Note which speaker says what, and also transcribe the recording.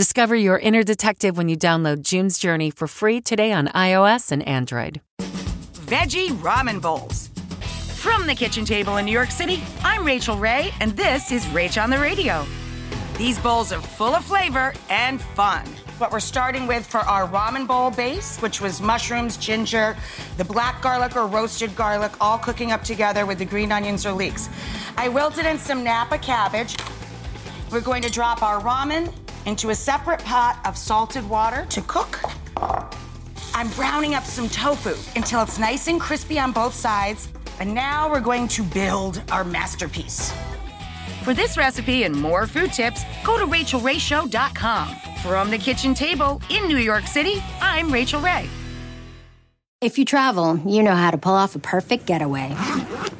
Speaker 1: Discover your inner detective when you download June's Journey for free today on iOS and Android.
Speaker 2: Veggie ramen bowls. From the kitchen table in New York City, I'm Rachael Ray, and this is Rach on the Radio. These bowls are full of flavor and fun. What we're starting with for our ramen bowl base, which was mushrooms, ginger, the black garlic or roasted garlic, all cooking up together with the green onions or leeks. I wilted in some Napa cabbage. We're going to drop our ramen into a separate pot of salted water to cook. I'm browning up some tofu until it's nice and crispy on both sides. And now we're going to build our masterpiece. For this recipe and more food tips, go to rachaelrayshow.com. From the kitchen table in New York City, I'm Rachael Ray.
Speaker 3: If you travel, you know how to pull off a perfect getaway.